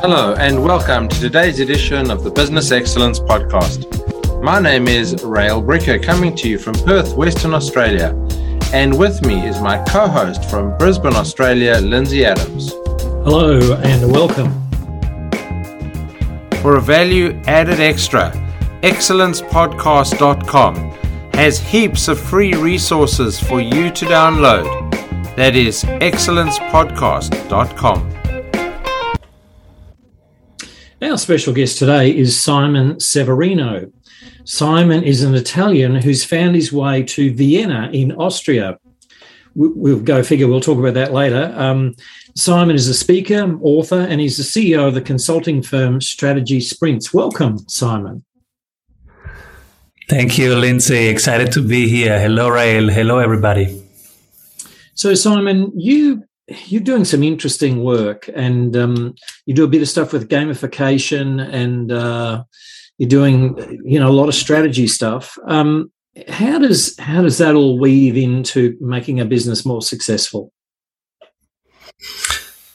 Hello, and welcome to today's edition of the Business Excellence Podcast. My name is Rael Bricker, coming to you from Perth, Western Australia. And with me is my co host from Brisbane, Australia, Lindsay Adams. Hello, and welcome. For a value added extra, excellencepodcast.com has heaps of free resources for you to download. That is excellencepodcast.com. Our special guest today is Simon Severino. Simon is an Italian who's found his way to Vienna in Austria. We'll go figure, we'll talk about that later. Um, Simon is a speaker, author, and he's the CEO of the consulting firm Strategy Sprints. Welcome, Simon. Thank you, Lindsay. Excited to be here. Hello, Rael. Hello, everybody. So, Simon, you you're doing some interesting work, and um, you do a bit of stuff with gamification, and uh, you're doing you know a lot of strategy stuff. Um, how does how does that all weave into making a business more successful?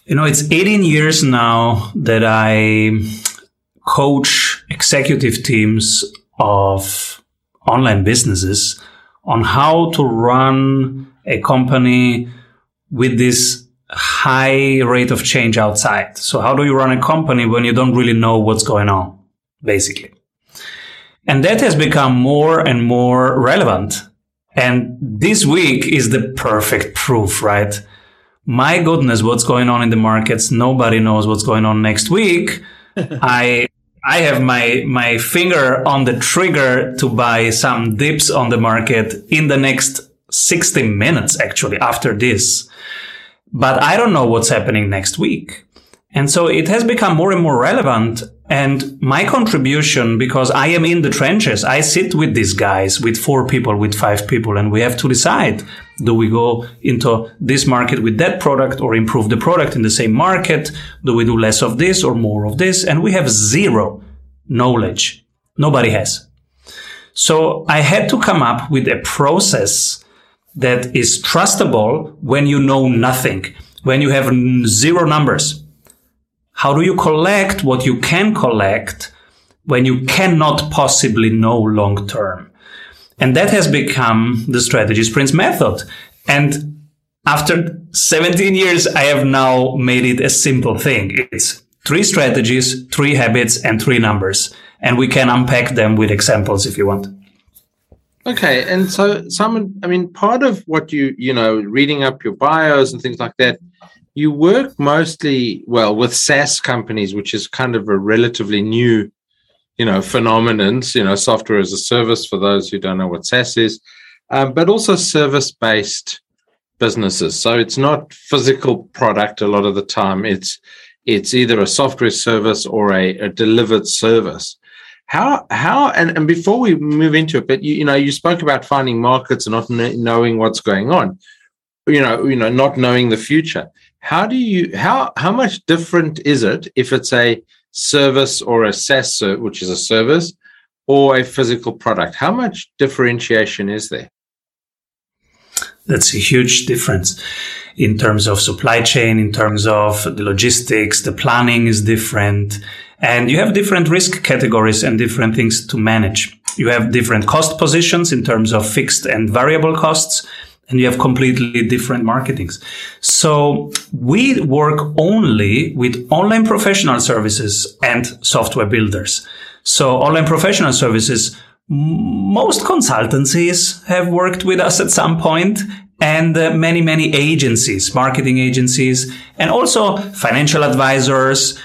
You know, it's 18 years now that I coach executive teams of online businesses on how to run a company with this high rate of change outside. So how do you run a company when you don't really know what's going on, basically? And that has become more and more relevant. And this week is the perfect proof, right? My goodness, what's going on in the markets? Nobody knows what's going on next week. I I have my my finger on the trigger to buy some dips on the market in the next 60 minutes actually after this but I don't know what's happening next week. And so it has become more and more relevant. And my contribution, because I am in the trenches, I sit with these guys, with four people, with five people, and we have to decide, do we go into this market with that product or improve the product in the same market? Do we do less of this or more of this? And we have zero knowledge. Nobody has. So I had to come up with a process that is trustable when you know nothing, when you have zero numbers? How do you collect what you can collect when you cannot possibly know long term? And that has become the strategy sprints method. And after 17 years, I have now made it a simple thing. It's three strategies, three habits, and three numbers. And we can unpack them with examples if you want. Okay, and so Simon, I mean, part of what you you know, reading up your bios and things like that, you work mostly well with SaaS companies, which is kind of a relatively new, you know, phenomenon. You know, software as a service for those who don't know what SaaS is, um, but also service based businesses. So it's not physical product a lot of the time. It's it's either a software service or a, a delivered service. How how and, and before we move into it, but you, you know you spoke about finding markets and not knowing what's going on. You know you know not knowing the future. How do you how how much different is it if it's a service or a SaaS, which is a service, or a physical product? How much differentiation is there? That's a huge difference in terms of supply chain, in terms of the logistics, the planning is different. And you have different risk categories and different things to manage. You have different cost positions in terms of fixed and variable costs. And you have completely different marketings. So we work only with online professional services and software builders. So online professional services, most consultancies have worked with us at some point and uh, many, many agencies, marketing agencies, and also financial advisors,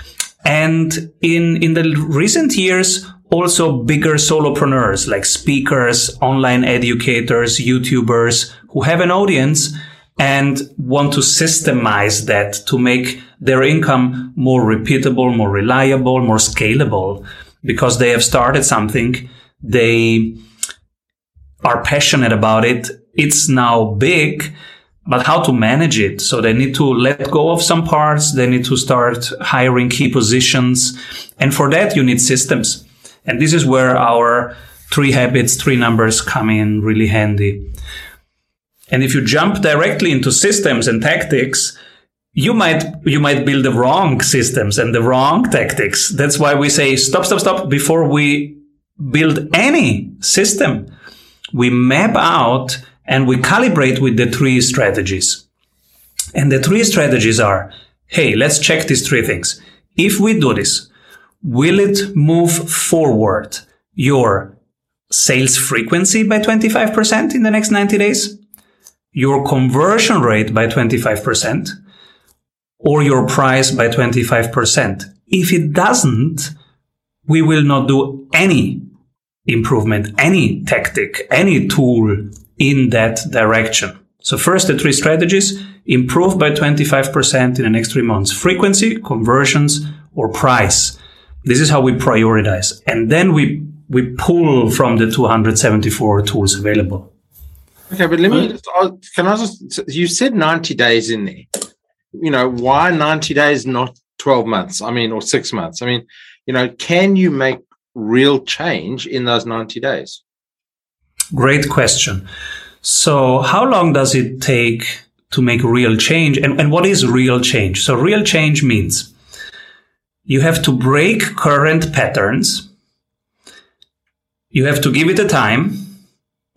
and in, in the recent years, also bigger solopreneurs like speakers, online educators, YouTubers who have an audience and want to systemize that to make their income more repeatable, more reliable, more scalable because they have started something. They are passionate about it. It's now big but how to manage it. So they need to let go of some parts. They need to start hiring key positions. And for that, you need systems. And this is where our three habits, three numbers come in really handy. And if you jump directly into systems and tactics, you might you might build the wrong systems and the wrong tactics. That's why we say stop, stop, stop before we build any system. We map out and we calibrate with the three strategies. And the three strategies are, hey, let's check these three things. If we do this, will it move forward your sales frequency by 25% in the next 90 days? Your conversion rate by 25%? or your price by 25%. If it doesn't, we will not do any improvement, any tactic, any tool in that direction. So first, the three strategies improve by 25% in the next three months. Frequency, conversions, or price. This is how we prioritize. And then we, we pull from the 274 tools available. Okay, but let me, just, can I just, you said 90 days in there you know, why 90 days, not 12 months? I mean, or six months? I mean, you know, can you make real change in those 90 days? Great question. So, how long does it take to make real change? And, and what is real change? So, real change means you have to break current patterns. You have to give it a time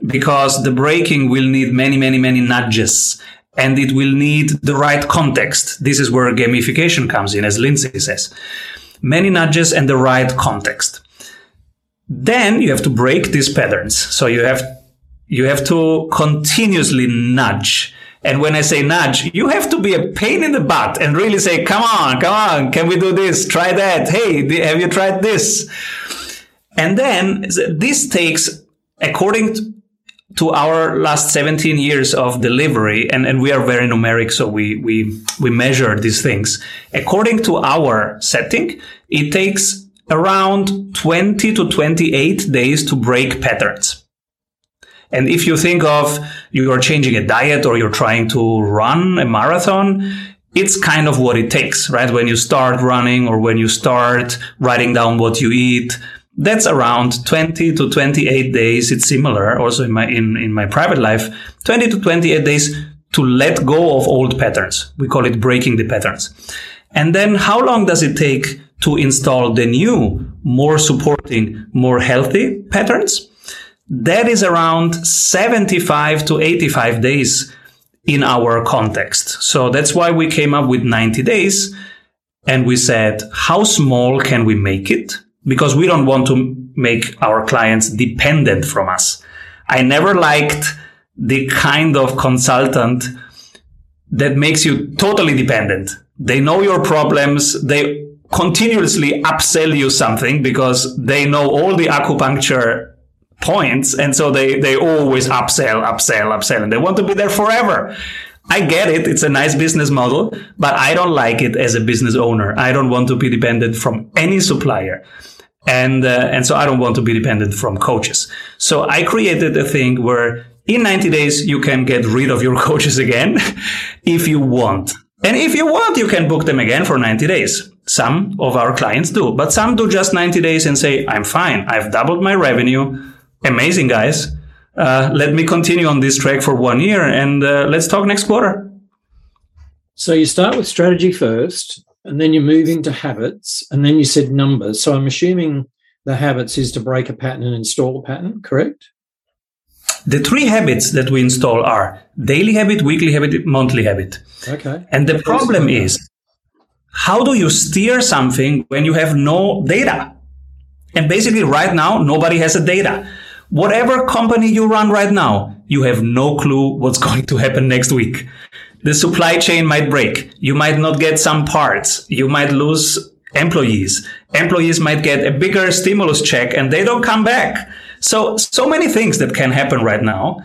because the breaking will need many, many, many nudges and it will need the right context. This is where gamification comes in, as Lindsay says. Many nudges and the right context. Then you have to break these patterns. So you have, you have to continuously nudge. And when I say nudge, you have to be a pain in the butt and really say, come on, come on, can we do this? Try that. Hey, have you tried this? And then this takes, according to, our last 17 years of delivery, and, and we are very numeric, so we, we, we measure these things. According to our setting, it takes around 20 to 28 days to break patterns. And if you think of you are changing a diet or you're trying to run a marathon, it's kind of what it takes, right? When you start running or when you start writing down what you eat, that's around 20 to 28 days. It's similar also in my, in, in my private life, 20 to 28 days to let go of old patterns. We call it breaking the patterns. And then how long does it take to install the new, more supporting, more healthy patterns? That is around 75 to 85 days in our context. So that's why we came up with 90 days and we said, how small can we make it? because we don't want to make our clients dependent from us. I never liked the kind of consultant that makes you totally dependent. They know your problems. They continuously upsell you something because they know all the acupuncture points. And so they, they always upsell, upsell, upsell, and they want to be there forever. I get it. It's a nice business model, but I don't like it as a business owner. I don't want to be dependent from any supplier. And, uh, and so I don't want to be dependent from coaches. So I created a thing where in 90 days, you can get rid of your coaches again if you want. And if you want, you can book them again for 90 days. Some of our clients do, but some do just 90 days and say, I'm fine. I've doubled my revenue. Amazing, guys. Uh, let me continue on this track for one year and uh, let's talk next quarter. So you start with strategy first, and then you move into habits, and then you said numbers. So I'm assuming the habits is to break a pattern and install a pattern, correct? The three habits that we install are daily habit, weekly habit, monthly habit. Okay. And the problem is, how do you steer something when you have no data? And basically, right now, nobody has a data. Whatever company you run right now, you have no clue what's going to happen next week. The supply chain might break. You might not get some parts. You might lose employees. Employees might get a bigger stimulus check and they don't come back. So, so many things that can happen right now.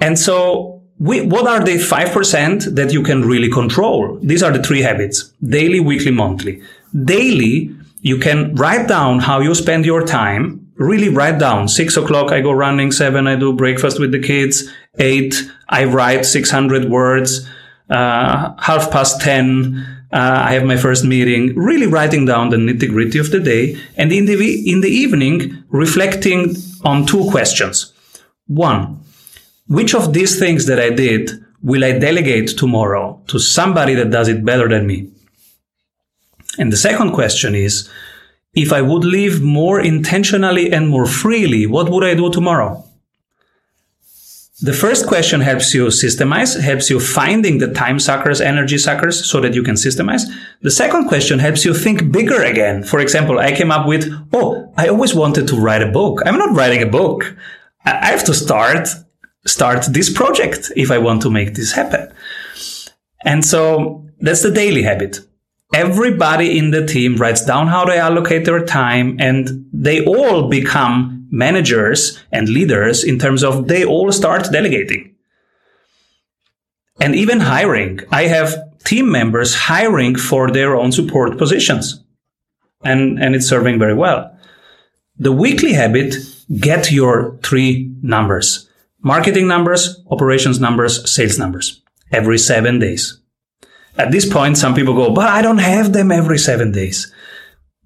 And so we, what are the 5% that you can really control? These are the three habits. Daily, weekly, monthly. Daily, you can write down how you spend your time really write down six o'clock i go running seven i do breakfast with the kids eight i write 600 words uh, half past 10 uh, i have my first meeting really writing down the nitty gritty of the day and in the in the evening reflecting on two questions one which of these things that i did will I delegate tomorrow to somebody that does it better than me? And the second question is, if I would live more intentionally and more freely, what would I do tomorrow? The first question helps you systemize, helps you finding the time suckers, energy suckers, so that you can systemize. The second question helps you think bigger again. For example, I came up with, oh, I always wanted to write a book. I'm not writing a book. I have to start, start this project if I want to make this happen. And so that's the daily habit. Everybody in the team writes down how they allocate their time and they all become managers and leaders in terms of they all start delegating. And even hiring. I have team members hiring for their own support positions. And, and it's serving very well. The weekly habit, get your three numbers. Marketing numbers, operations numbers, sales numbers every seven days. At this point, some people go, but I don't have them every seven days.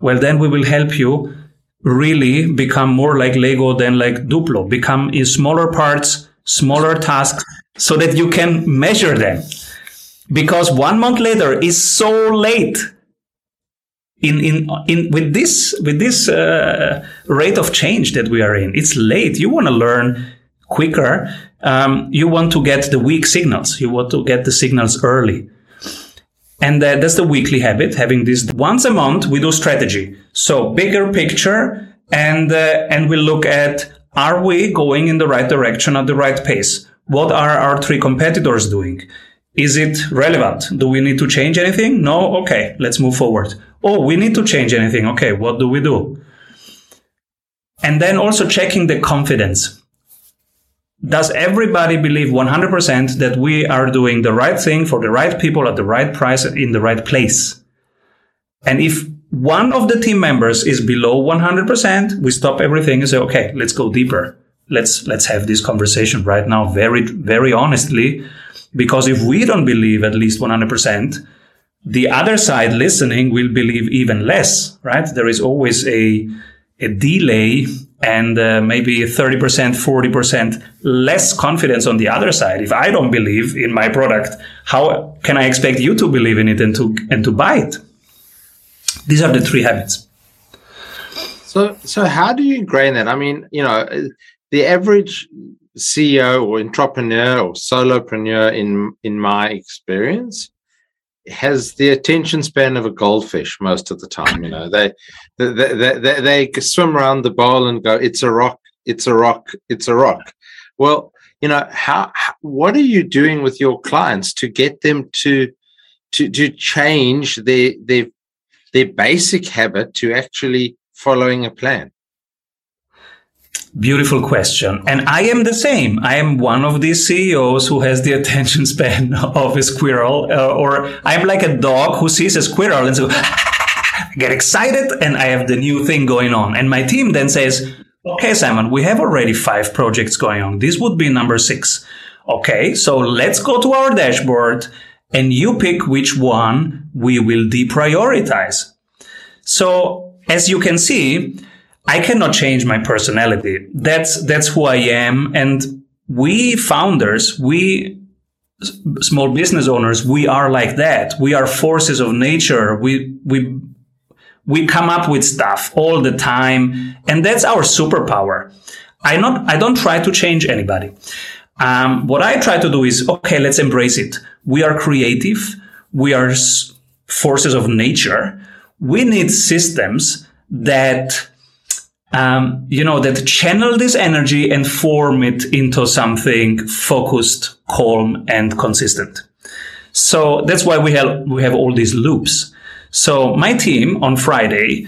Well, then we will help you really become more like Lego than like Duplo, become in smaller parts, smaller tasks so that you can measure them. Because one month later is so late. In, in, in, with this, with this, uh, rate of change that we are in, it's late. You want to learn quicker. Um, you want to get the weak signals. You want to get the signals early. And uh, that's the weekly habit, having this once a month, we do strategy. So bigger picture and, uh, and we look at, are we going in the right direction at the right pace? What are our three competitors doing? Is it relevant? Do we need to change anything? No? Okay, let's move forward. Oh, we need to change anything. Okay, what do we do? And then also checking the confidence does everybody believe 100% that we are doing the right thing for the right people at the right price in the right place? And if one of the team members is below 100%, we stop everything and say, okay, let's go deeper. Let's, let's have this conversation right now very, very honestly. Because if we don't believe at least 100%, the other side listening will believe even less, right? There is always a, a delay and uh, maybe 30%, 40% less confidence on the other side. If I don't believe in my product, how can I expect you to believe in it and to, and to buy it? These are the three habits. So, so how do you ingrain that? I mean, you know, the average CEO or entrepreneur or solopreneur in in my experience has the attention span of a goldfish most of the time. You know, they they, they, they, they swim around the bowl and go, "It's a rock, it's a rock, it's a rock." Well, you know, how, how what are you doing with your clients to get them to to to change their their their basic habit to actually following a plan? Beautiful question. And I am the same. I am one of these CEOs who has the attention span of a squirrel, uh, or I'm like a dog who sees a squirrel and so get excited and I have the new thing going on. And my team then says, okay, Simon, we have already five projects going on. This would be number six. Okay. So let's go to our dashboard and you pick which one we will deprioritize. So as you can see, I cannot change my personality. That's, that's who I am. And we founders, we small business owners, we are like that. We are forces of nature. We, we, we come up with stuff all the time. And that's our superpower. I not, I don't try to change anybody. Um, what I try to do is, okay, let's embrace it. We are creative. We are forces of nature. We need systems that um, you know, that channel this energy and form it into something focused, calm, and consistent. So that's why we have, we have all these loops. So my team on Friday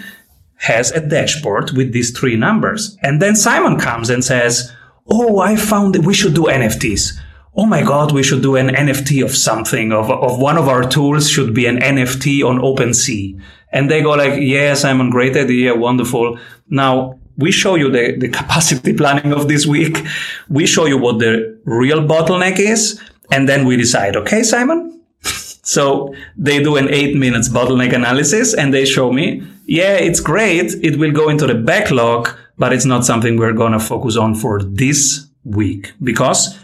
has a dashboard with these three numbers. And then Simon comes and says, Oh, I found that we should do NFTs. Oh my God, we should do an NFT of something of, of one of our tools should be an NFT on OpenSea. And they go like, yeah, Simon, great idea. Wonderful. Now we show you the, the capacity planning of this week. We show you what the real bottleneck is. And then we decide, okay, Simon. so they do an eight minutes bottleneck analysis and they show me, yeah, it's great. It will go into the backlog, but it's not something we're going to focus on for this week because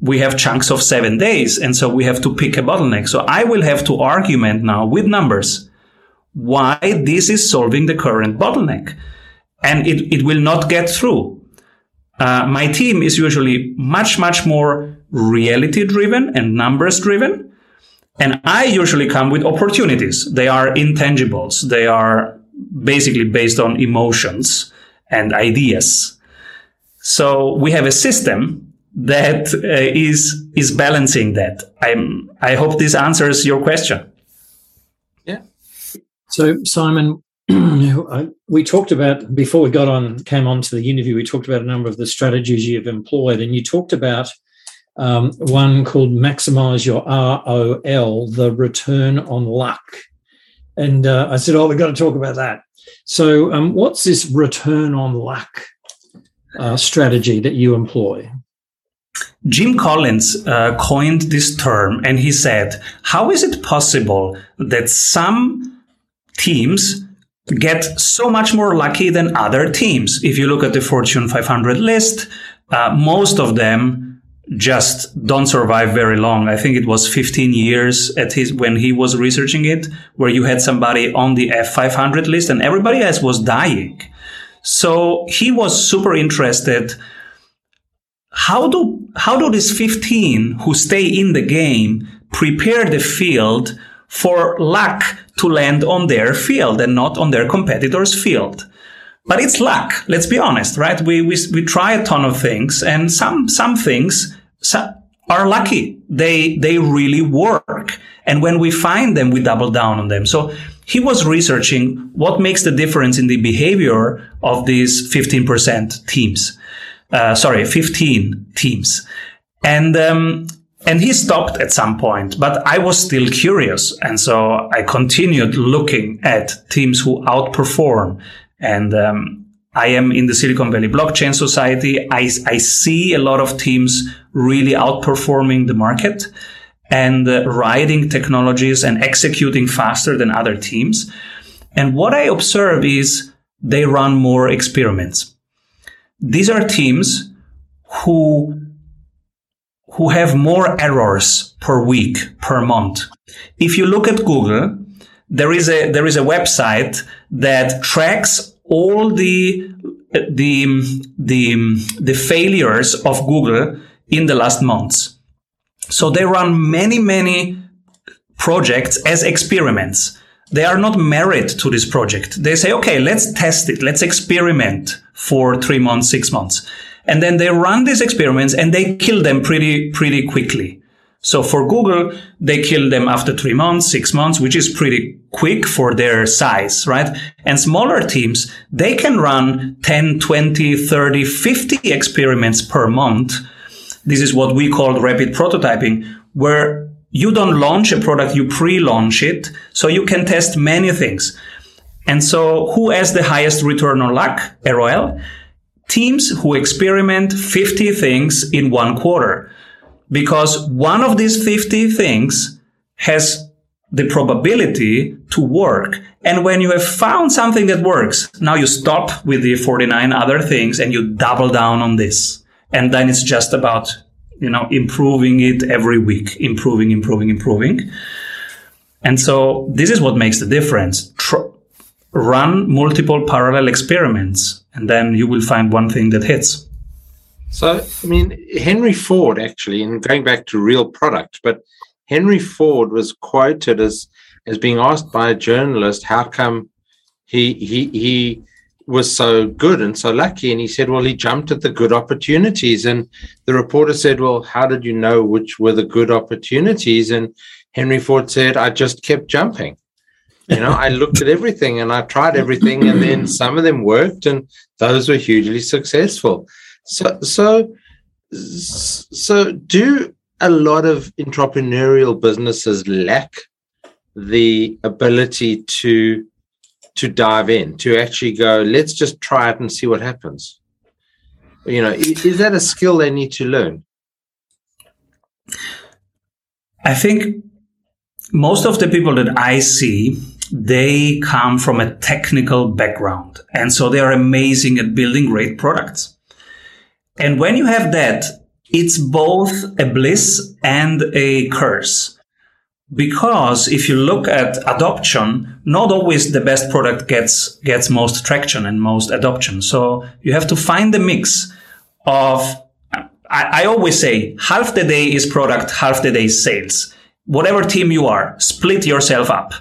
we have chunks of seven days. And so we have to pick a bottleneck. So I will have to argument now with numbers why this is solving the current bottleneck. And it, it will not get through. Uh, my team is usually much, much more reality driven and numbers driven. And I usually come with opportunities. They are intangibles. They are basically based on emotions and ideas. So we have a system that uh, is is balancing that. I'm I hope this answers your question. Yeah. So Simon, we talked about before we got on came on to the interview. We talked about a number of the strategies you've employed, and you talked about um, one called maximize your ROL, the return on luck. And uh, I said, "Oh, we've got to talk about that." So, um, what's this return on luck uh, strategy that you employ? Jim Collins uh, coined this term and he said, How is it possible that some teams get so much more lucky than other teams? If you look at the Fortune 500 list, uh, most of them just don't survive very long. I think it was 15 years at his, when he was researching it, where you had somebody on the F500 list and everybody else was dying. So he was super interested how do how do these 15 who stay in the game prepare the field for luck to land on their field and not on their competitor's field. But it's luck let's be honest right? We we, we try a ton of things and some some things are lucky. They they really work. And when we find them we double down on them. So he was researching what makes the difference in the behavior of these 15% teams. Uh, sorry, 15 teams. And, um, and he stopped at some point, but I was still curious. And so I continued looking at teams who outperform. And, um, I am in the Silicon Valley Blockchain Society. I, I see a lot of teams really outperforming the market and uh, riding technologies and executing faster than other teams. And what I observe is they run more experiments. These are teams who who have more errors per week, per month. If you look at Google, there is a there is a website that tracks all the the the the failures of Google in the last months. So they run many many projects as experiments. They are not married to this project. They say, okay, let's test it. Let's experiment for three months, six months. And then they run these experiments and they kill them pretty, pretty quickly. So for Google, they kill them after three months, six months, which is pretty quick for their size, right? And smaller teams, they can run 10, 20, 30, 50 experiments per month. This is what we call rapid prototyping, where you don't launch a product, you pre-launch it. So you can test many things. And so who has the highest return on luck? ROL. Teams who experiment 50 things in one quarter. Because one of these 50 things has the probability to work. And when you have found something that works, now you stop with the 49 other things and you double down on this. And then it's just about, you know, improving it every week, improving, improving, improving. And so this is what makes the difference. Tr- run multiple parallel experiments and then you will find one thing that hits. So, I mean, Henry Ford actually, and going back to real product, but Henry Ford was quoted as as being asked by a journalist how come he he he was so good and so lucky? And he said well he jumped at the good opportunities. And the reporter said well how did you know which were the good opportunities? And henry ford said i just kept jumping you know, I looked at everything and I tried everything, and then some of them worked, and those were hugely successful. So, so, so, do a lot of entrepreneurial businesses lack the ability to to dive in, to actually go, let's just try it and see what happens? You know, is that a skill they need to learn? I think most of the people that I see they come from a technical background. And so they are amazing at building great products. And when you have that, it's both a bliss and a curse. Because if you look at adoption, not always the best product gets, gets most traction and most adoption. So you have to find the mix of, I, I always say half the day is product, half the day is sales. Whatever team you are, split yourself up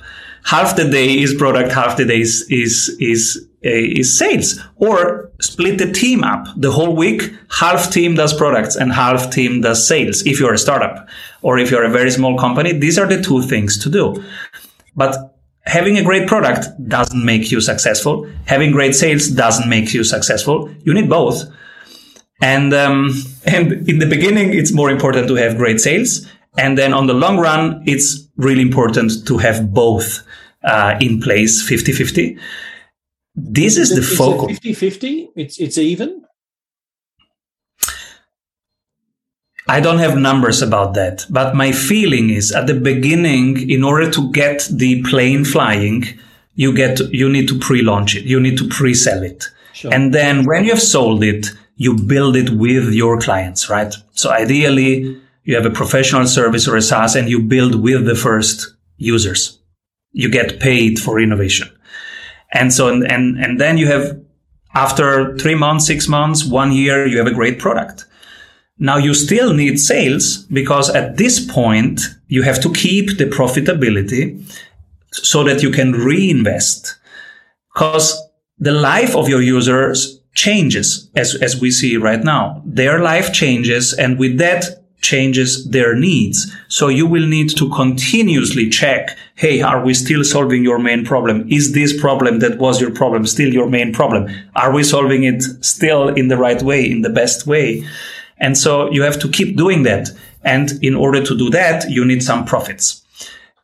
half the day is product, half the day is, is, is, uh, is sales or split the team up the whole week. Half team does products and half team does sales. If you're a startup or if you're a very small company, these are the two things to do. But having a great product doesn't make you successful. Having great sales doesn't make you successful. You need both. And, um, and in the beginning, it's more important to have great sales. And then on the long run, it's really important to have both uh, in place 50 50. This is, is the focus. 50 50? It's, it's even? I don't have numbers about that, but my feeling is at the beginning, in order to get the plane flying, you get, you need to pre-launch it. You need to pre-sell it. Sure. And then when you have sold it, you build it with your clients, right? So ideally, you have a professional service or a SaaS and you build with the first users. You get paid for innovation. And so, and, and, and then you have, after three months, six months, one year, you have a great product. Now you still need sales because at this point, you have to keep the profitability so that you can reinvest because the life of your users changes as, as we see right now. Their life changes. And with that, changes their needs. So you will need to continuously check, hey, are we still solving your main problem? Is this problem that was your problem still your main problem? Are we solving it still in the right way, in the best way? And so you have to keep doing that. And in order to do that, you need some profits.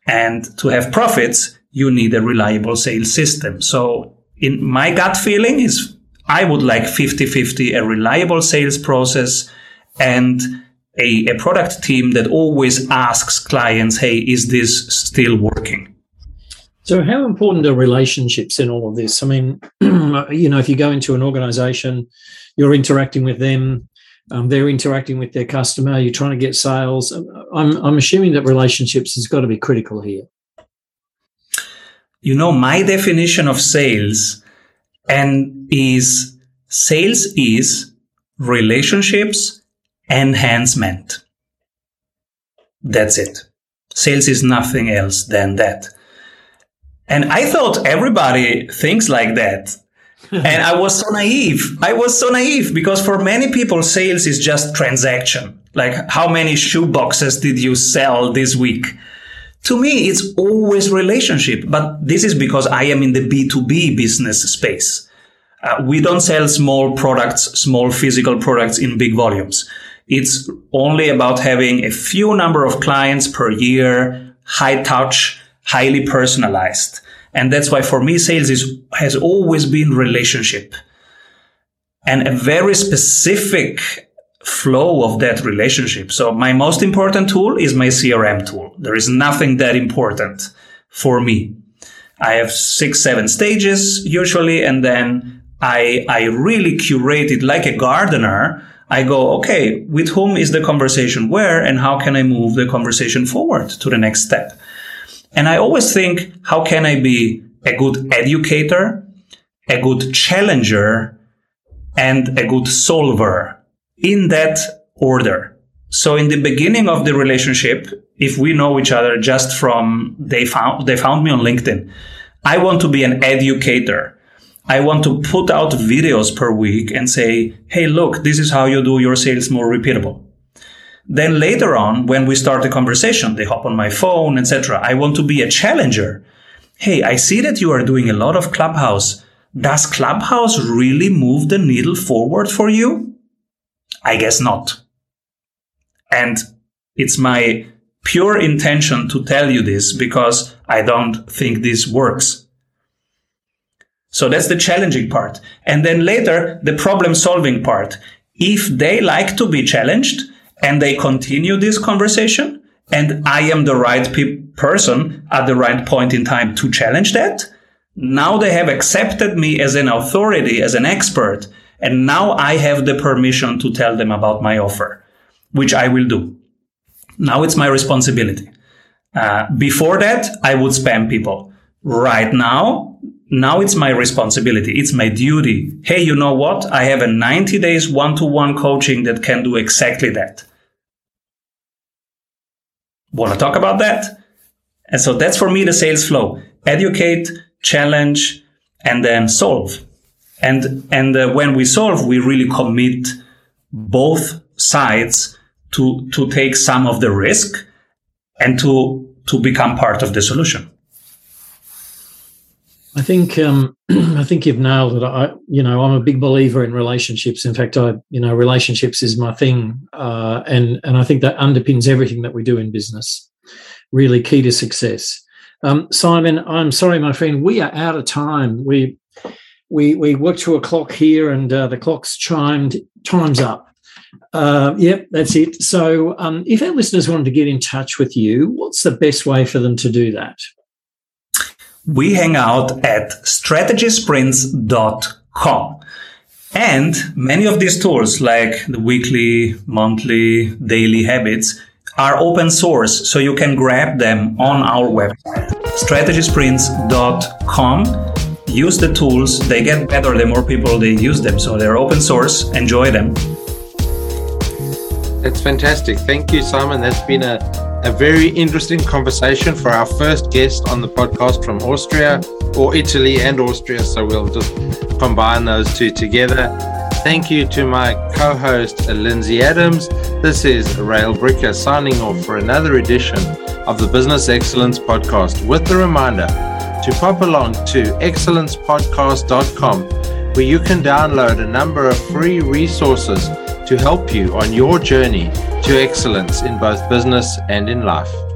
And to have profits, you need a reliable sales system. So in my gut feeling is I would like 50-50, a reliable sales process and a, a product team that always asks clients, hey, is this still working? So, how important are relationships in all of this? I mean, you know, if you go into an organization, you're interacting with them, um, they're interacting with their customer, you're trying to get sales. I'm, I'm assuming that relationships has got to be critical here. You know, my definition of sales and is sales is relationships enhancement. That's it. Sales is nothing else than that. And I thought everybody thinks like that. and I was so naive. I was so naive because for many people, sales is just transaction. Like how many shoe boxes did you sell this week? To me, it's always relationship, but this is because I am in the B2B business space. Uh, we don't sell small products, small physical products in big volumes. It's only about having a few number of clients per year, high touch, highly personalized. And that's why for me, sales is, has always been relationship and a very specific flow of that relationship. So my most important tool is my CRM tool. There is nothing that important for me. I have six, seven stages usually, and then I, I really curate it like a gardener I go, okay, with whom is the conversation where and how can I move the conversation forward to the next step? And I always think, how can I be a good educator, a good challenger, and a good solver in that order? So in the beginning of the relationship, if we know each other just from they found, they found me on LinkedIn, I want to be an educator. I want to put out videos per week and say, Hey, look, this is how you do your sales more repeatable. Then later on, when we start the conversation, they hop on my phone, etc. I want to be a challenger. Hey, I see that you are doing a lot of Clubhouse. Does Clubhouse really move the needle forward for you? I guess not. And it's my pure intention to tell you this because I don't think this works. So that's the challenging part. And then later, the problem solving part. If they like to be challenged and they continue this conversation and I am the right pe- person at the right point in time to challenge that, now they have accepted me as an authority, as an expert. And now I have the permission to tell them about my offer. which I will do. Now it's my responsibility. Uh, before that, I would spam people. Right now, now it's my responsibility. It's my duty. Hey, you know what? I have a 90 days one to one coaching that can do exactly that. Want to talk about that? And so that's for me the sales flow. Educate, challenge, and then solve. And, and uh, when we solve, we really commit both sides to, to take some of the risk and to, to become part of the solution. I think um, I think you've nailed it. I, you know, I'm a big believer in relationships. In fact, I, you know, relationships is my thing, uh, and and I think that underpins everything that we do in business. Really key to success. Um, Simon, I'm sorry, my friend, we are out of time. We we we worked to a clock here, and uh, the clock's chimed. Time's up. Uh, yep, that's it. So, um, if our listeners wanted to get in touch with you, what's the best way for them to do that? We hang out at strategysprints.com. And many of these tools, like the weekly, monthly, daily habits, are open source, so you can grab them on our website, strategysprints.com. Use the tools, they get better the more people they use them, so they're open source. Enjoy them. That's fantastic. Thank you, Simon. That's been a a very interesting conversation for our first guest on the podcast from Austria or Italy and Austria. So we'll just combine those two together. Thank you to my co host, Lindsay Adams. This is Rael Bricker signing off for another edition of the Business Excellence Podcast with the reminder to pop along to excellencepodcast.com where you can download a number of free resources to help you on your journey to excellence in both business and in life.